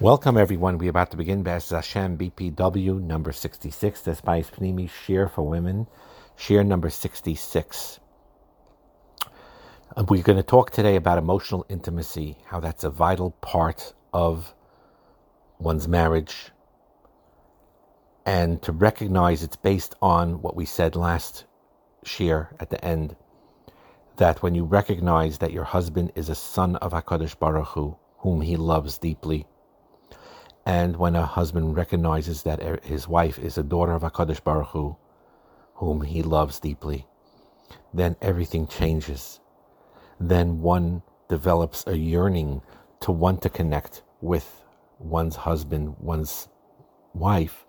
Welcome, everyone. We're about to begin B'ez Hashem BPW number 66, the Spice Pnimi Shiur for Women, Shiur number 66. And we're going to talk today about emotional intimacy, how that's a vital part of one's marriage, and to recognize it's based on what we said last Shiur at the end that when you recognize that your husband is a son of HaKadosh Baruch Hu, whom he loves deeply, and when a husband recognizes that er, his wife is a daughter of HaKadosh Baruch Hu, whom he loves deeply, then everything changes. Then one develops a yearning to want to connect with one's husband, one's wife.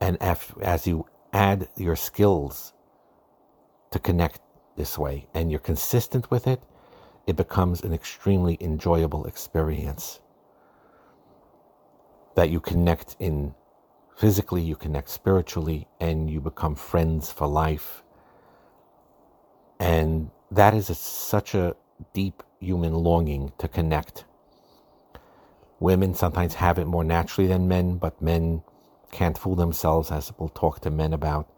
And as you add your skills to connect this way and you're consistent with it, it becomes an extremely enjoyable experience that you connect in physically, you connect spiritually, and you become friends for life. And that is a, such a deep human longing to connect. Women sometimes have it more naturally than men, but men can't fool themselves, as we'll talk to men about,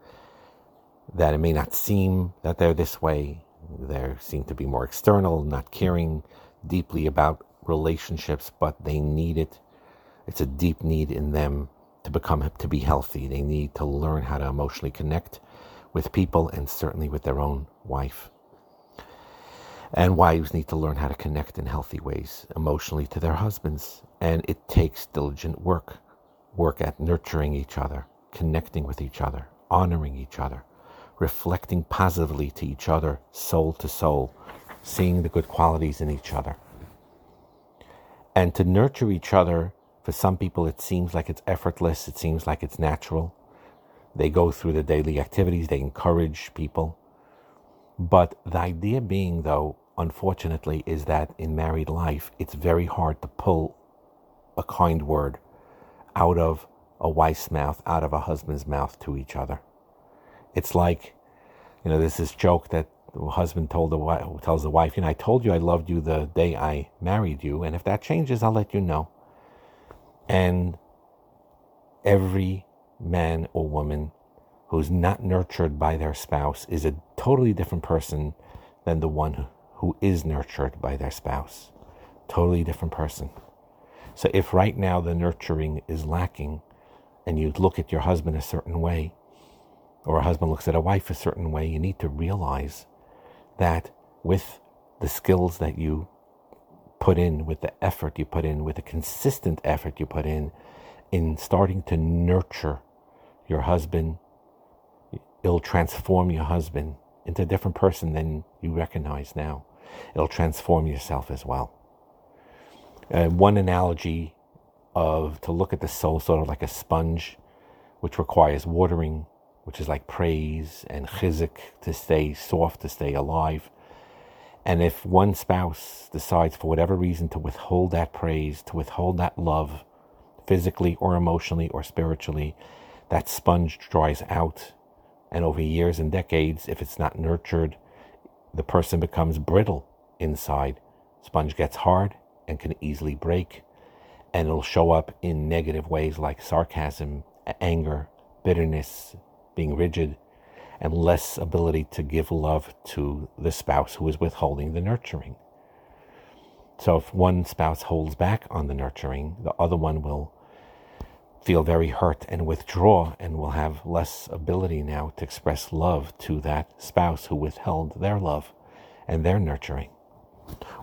that it may not seem that they're this way. They seem to be more external, not caring deeply about relationships, but they need it it's a deep need in them to become to be healthy. They need to learn how to emotionally connect with people and certainly with their own wife. And wives need to learn how to connect in healthy ways emotionally to their husbands. And it takes diligent work work at nurturing each other, connecting with each other, honoring each other, reflecting positively to each other, soul to soul, seeing the good qualities in each other. And to nurture each other for some people, it seems like it's effortless, it seems like it's natural. They go through the daily activities, they encourage people. But the idea being, though, unfortunately, is that in married life, it's very hard to pull a kind word out of a wife's mouth, out of a husband's mouth to each other. It's like, you know, there's this joke that the husband told the wife, tells the wife, you know, I told you I loved you the day I married you, and if that changes, I'll let you know. And every man or woman who's not nurtured by their spouse is a totally different person than the one who is nurtured by their spouse. Totally different person. So if right now the nurturing is lacking and you look at your husband a certain way, or a husband looks at a wife a certain way, you need to realize that with the skills that you put in, with the effort you put in, with the consistent effort you put in, in starting to nurture your husband, it'll transform your husband into a different person than you recognize now. It'll transform yourself as well. Uh, one analogy of to look at the soul sort of like a sponge, which requires watering, which is like praise and chizik to stay soft, to stay alive. And if one spouse decides for whatever reason to withhold that praise, to withhold that love, physically or emotionally or spiritually, that sponge dries out. And over years and decades, if it's not nurtured, the person becomes brittle inside. Sponge gets hard and can easily break. And it'll show up in negative ways like sarcasm, anger, bitterness, being rigid, and less ability to give love to the spouse who is withholding the nurturing. So if one spouse holds back on the nurturing, the other one will feel very hurt and withdraw and will have less ability now to express love to that spouse who withheld their love and their nurturing.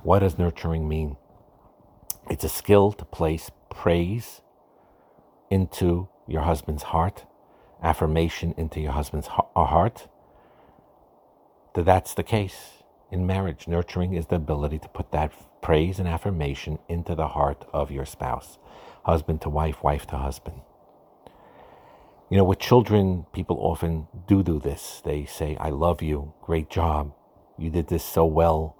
What does nurturing mean? It's a skill to place praise into your husband's heart affirmation into your husband's uh, heart, that that's the case. In marriage, nurturing is the ability to put that praise and affirmation into the heart of your spouse, husband to wife, wife to husband. You know, with children, people often do do this. They say, I love you, great job, you did this so well,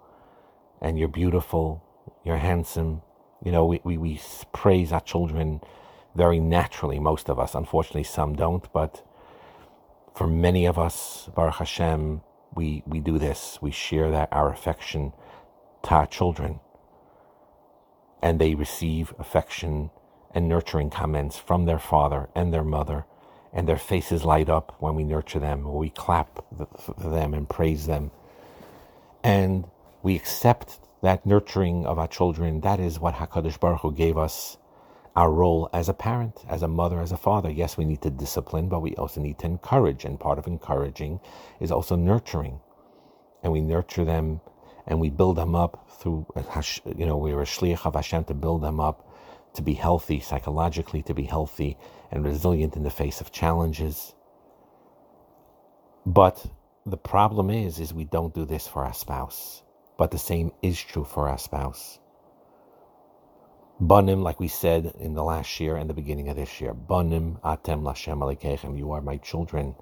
and you're beautiful, you're handsome. You know, we, we, we praise our children very naturally, most of us. Unfortunately, some don't, but for many of us, Baruch Hashem, we, we do this. We share that our affection to our children. And they receive affection and nurturing comments from their father and their mother, and their faces light up when we nurture them, or we clap for them and praise them. And we accept that nurturing of our children. That is what HaKadosh Baruch Hu gave us our role as a parent, as a mother, as a father. Yes, we need to discipline, but we also need to encourage. And part of encouraging is also nurturing. And we nurture them and we build them up through, uh, you know, we're a shliach of Hashem to build them up to be healthy psychologically, to be healthy and resilient in the face of challenges. But the problem is, is we don't do this for our spouse. But the same is true for our spouse. Banim, like we said in the last year and the beginning of this year, Banim atem lashem Elokeichem, you are my children.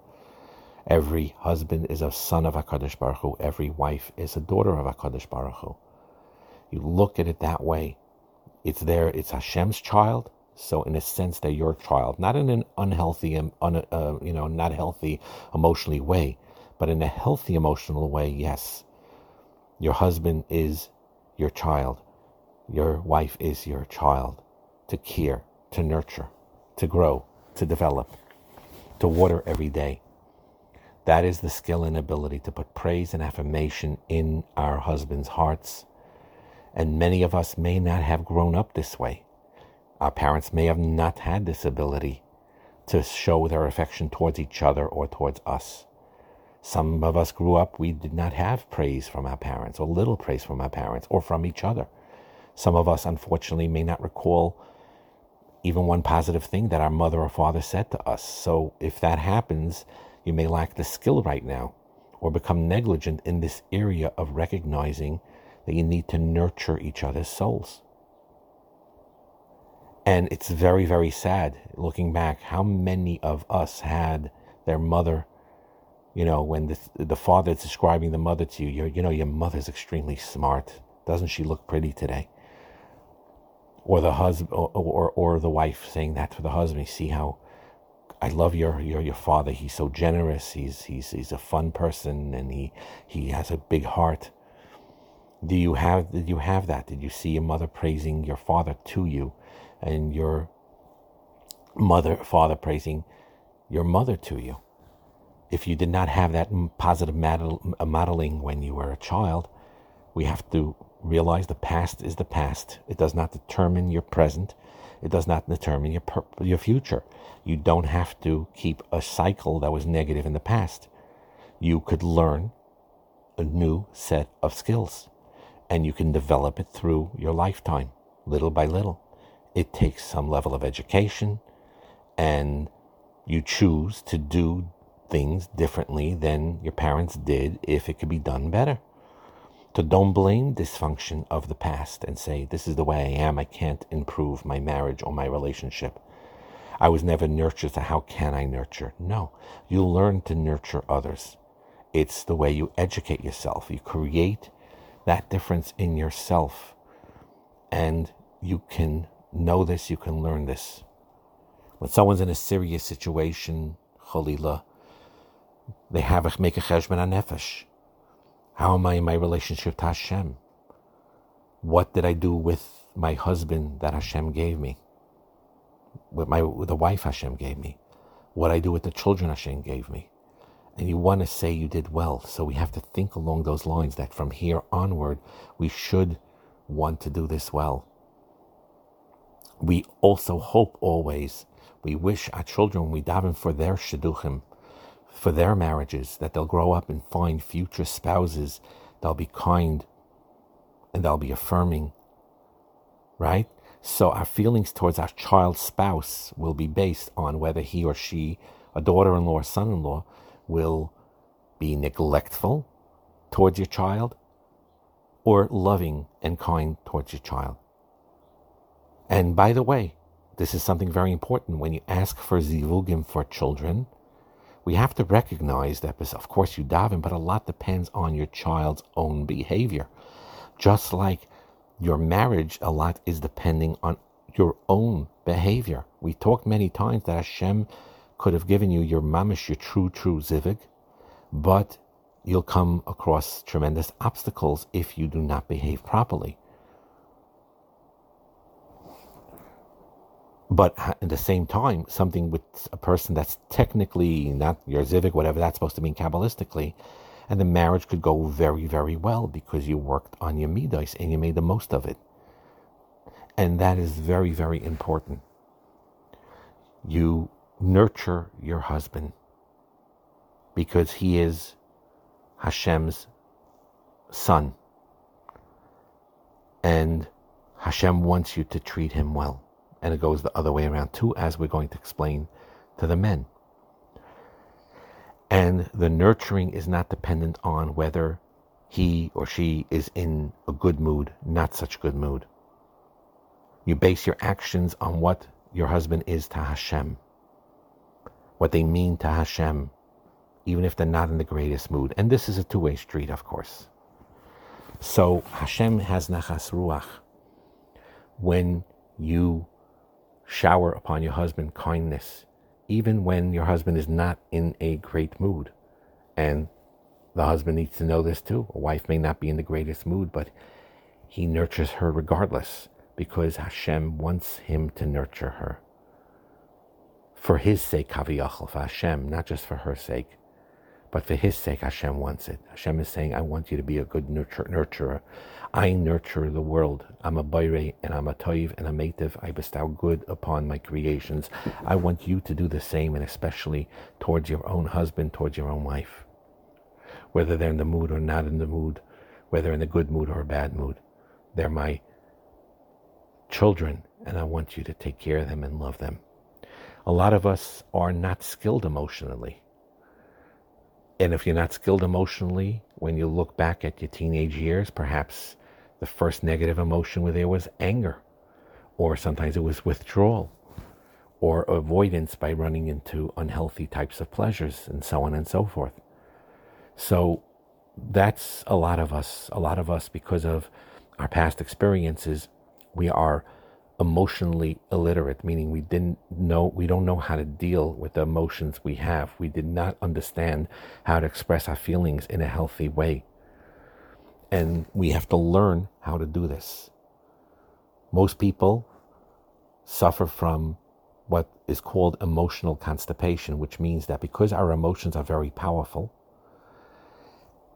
Every husband is a son of HaKadosh Baruch Hu. Every wife is a daughter of HaKadosh Baruch Hu. You look at it that way. It's there, it's Hashem's child. So in a sense, they're your child, not in an unhealthy, un, uh, you know, not healthy emotionally way, but in a healthy emotional way. Yes, your husband is your child. Your wife is your child to care, to nurture, to grow, to develop, to water every day. That is the skill and ability to put praise and affirmation in our husbands' hearts. And many of us may not have grown up this way. Our parents may have not had this ability to show their affection towards each other or towards us. Some of us grew up, we did not have praise from our parents, or little praise from our parents, or from each other. Some of us, unfortunately, may not recall even one positive thing that our mother or father said to us. So if that happens, you may lack the skill right now or become negligent in this area of recognizing that you need to nurture each other's souls. And it's very, very sad looking back how many of us had their mother you know, when the, the father is describing the mother to you, you you know, your mother's extremely smart. Doesn't she look pretty today? Or the husband, or, or, or the wife saying that to the husband. See how I love your, your your father. He's so generous. He's he's he's a fun person, and he he has a big heart. Do you have did you have that? Did you see your mother praising your father to you, and your mother father praising your mother to you? if you did not have that positive uh, modeling when you were a child, we have to realize the past is the past. It does not determine your present. It does not determine your your future. You don't have to keep a cycle that was negative in the past. You could learn a new set of skills, and you can develop it through your lifetime, little by little. It takes some level of education, and you choose to do things differently than your parents did if it could be done better. To don't blame dysfunction of the past and say, this is the way I am, I can't improve my marriage or my relationship. I was never nurtured, so how can I nurture? No, you learn to nurture others. It's the way you educate yourself. You create that difference in yourself, and you can know this, you can learn this. When someone's in a serious situation, Khalila, they have a make a cheshbon nefesh. How am I in my relationship to Hashem? What did I do with my husband that Hashem gave me? With my with the wife Hashem gave me? What I do with the children Hashem gave me? And you want to say you did well. So we have to think along those lines that from here onward we should want to do this well. We also hope always, we wish our children, we daven for their shidduchim, for their marriages, that they'll grow up and find future spouses They'll be kind and they'll be affirming, right? So our feelings towards our child's spouse will be based on whether he or she, a daughter in law or son in law, will be neglectful towards your child or loving and kind towards your child. And by the way, this is something very important when you ask for zivugim for children we have to recognize that, of course, you daven, but a lot depends on your child's own behavior. Just like your marriage, a lot is depending on your own behavior. We talked many times that Hashem could have given you your mamish, your true, true zivug, but you'll come across tremendous obstacles if you do not behave properly. But at the same time, something with a person that's technically not your zivug, whatever that's supposed to mean kabbalistically, and the marriage could go very, very well because you worked on your midas and you made the most of it. And that is very, very important. You nurture your husband because he is Hashem's son. And Hashem wants you to treat him well. And it goes the other way around too, as we're going to explain to the men. And the nurturing is not dependent on whether he or she is in a good mood, not such good mood. You base your actions on what your husband is to Hashem, what they mean to Hashem, even if they're not in the greatest mood. And this is a two way street, of course. So Hashem has nachas ruach. When you shower upon your husband kindness, even when your husband is not in a great mood. And the husband needs to know this too. A wife may not be in the greatest mood, but he nurtures her regardless because Hashem wants him to nurture her. For his sake, Kaviyachal, for Hashem, not just for her sake. But for his sake, Hashem wants it. Hashem is saying, I want you to be a good nurture, nurturer. I nurture the world. I'm a bayre and I'm a toiv and a mativ. I bestow good upon my creations. I want you to do the same, and especially towards your own husband, towards your own wife. Whether they're in the mood or not in the mood, whether in a good mood or a bad mood. They're my children, and I want you to take care of them and love them. A lot of us are not skilled emotionally. And if you're not skilled emotionally, when you look back at your teenage years, perhaps the first negative emotion where there was anger, or sometimes it was withdrawal, or avoidance by running into unhealthy types of pleasures, and so on and so forth. So that's a lot of us. A lot of us, because of our past experiences, we are emotionally illiterate, meaning we didn't know, we don't know how to deal with the emotions we have. We did not understand how to express our feelings in a healthy way. And we have to learn how to do this. Most people suffer from what is called emotional constipation, which means that because our emotions are very powerful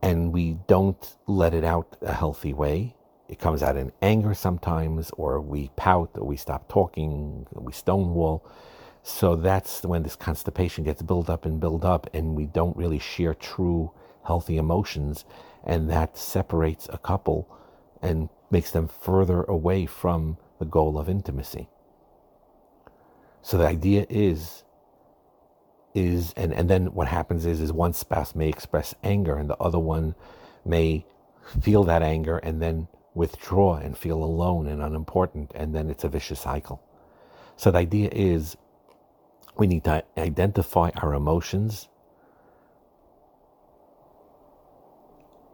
and we don't let it out a healthy way, it comes out in anger sometimes, or we pout, or we stop talking, we stonewall. So that's when this constipation gets built up and built up, and we don't really share true healthy emotions, and that separates a couple and makes them further away from the goal of intimacy. So the idea is is and, and then what happens is is one spouse may express anger and the other one may feel that anger and then withdraw and feel alone and unimportant, and then it's a vicious cycle. So the idea is we need to identify our emotions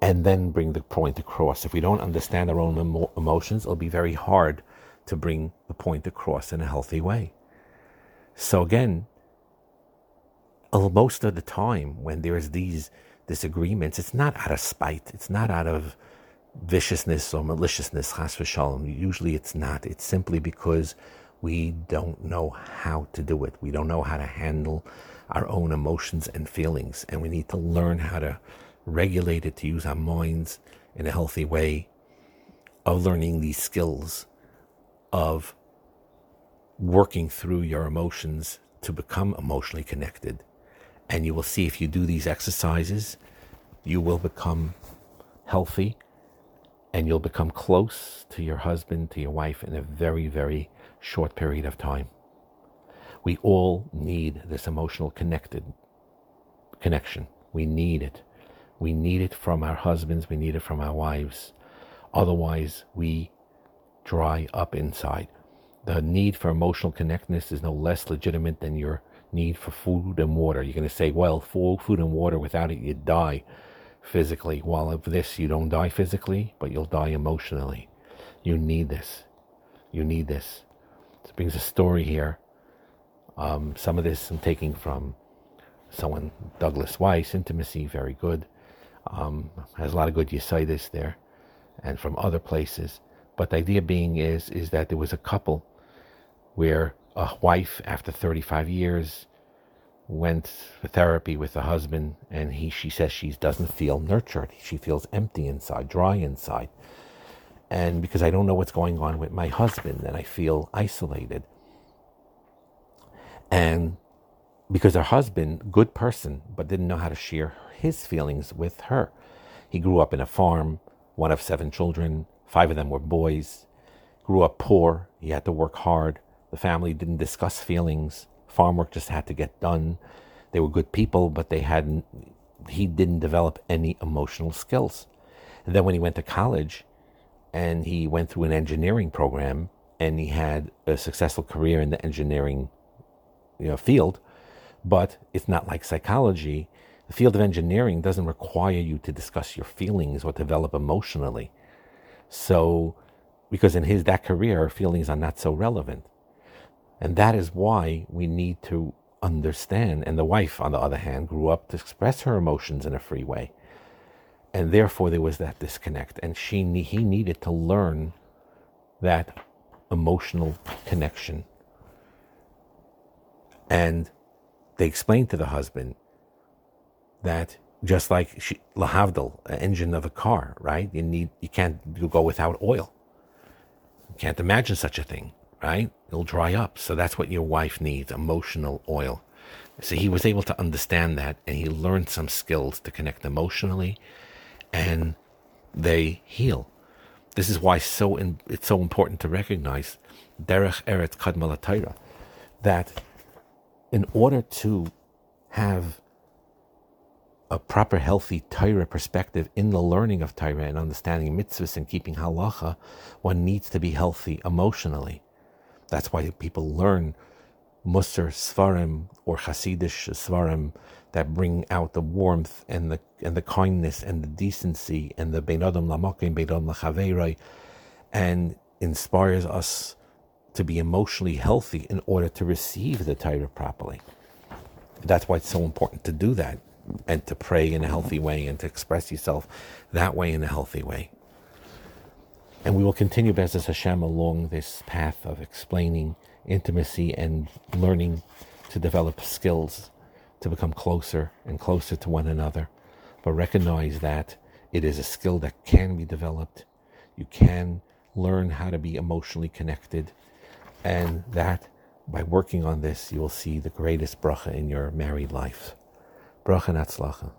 and then bring the point across. If we don't understand our own emo- emotions, it'll be very hard to bring the point across in a healthy way. So again, uh, most of the time when there's these disagreements, it's not out of spite, it's not out of viciousness or maliciousness, chas v'shalom. Usually it's not. It's simply because we don't know how to do it. We don't know how to handle our own emotions and feelings. And we need to learn how to regulate it, to use our minds in a healthy way of learning these skills of working through your emotions to become emotionally connected. And you will see if you do these exercises, you will become healthy and you'll become close to your husband, to your wife in a very, very short period of time. We all need this emotional connected connection. We need it. We need it from our husbands, we need it from our wives. Otherwise, we dry up inside. The need for emotional connectedness is no less legitimate than your need for food and water. You're going to say, well, food and water, without it, you'd die physically. While of this, you don't die physically, but you'll die emotionally. You need this. You need this. This brings a story here. Um, some of this I'm taking from someone, Douglas Weiss, Intimacy, very good. Um, has a lot of good Yesaitis there, and from other places. But the idea being is is that there was a couple where a wife after 35 years went for therapy with the husband and he she says she doesn't feel nurtured. She feels empty inside dry inside. And because i don't know what's going on with my husband and i feel isolated. And because her husband good person but didn't know how to share his feelings with her. He grew up in a farm one of seven children five of them were boys. Grew up poor he had to work hard. The family didn't discuss feelings farm work just had to get done. They were good people, but they hadn't, he didn't develop any emotional skills. And then when he went to college and he went through an engineering program and he had a successful career in the engineering you know, field, but it's not like psychology. The field of engineering doesn't require you to discuss your feelings or develop emotionally. So, because in his that career, feelings are not so relevant. And that is why we need to understand. And the wife, on the other hand, grew up to express her emotions in a free way. And therefore, there was that disconnect. And she, he needed to learn that emotional connection. And they explained to the husband that just like she, lahavdil, an engine of a car, right? You need, you can't go without oil. You can't imagine such a thing right? It'll dry up. So that's what your wife needs emotional oil. So he was able to understand that and he learned some skills to connect emotionally and they heal. This is why so in, it's so important to recognize derech eretz kadmah laTorah that in order to have a proper, healthy Torah perspective in the learning of Torah and understanding mitzvahs and keeping halacha, one needs to be healthy emotionally. That's why people learn Musar sefarim or Hasidish sefarim that bring out the warmth and the and the kindness and the decency and the Bein Adam LaMakom Bein Adam LaChaveiro and inspires us to be emotionally healthy in order to receive the Torah properly. That's why it's so important to do that and to pray in a healthy way and to express yourself that way in a healthy way. And we will continue, B'ezras Hashem, along this path of explaining intimacy and learning to develop skills to become closer and closer to one another. But recognize that it is a skill that can be developed. You can learn how to be emotionally connected. And that by working on this, you will see the greatest bracha in your married life. Bracha Natzlacha.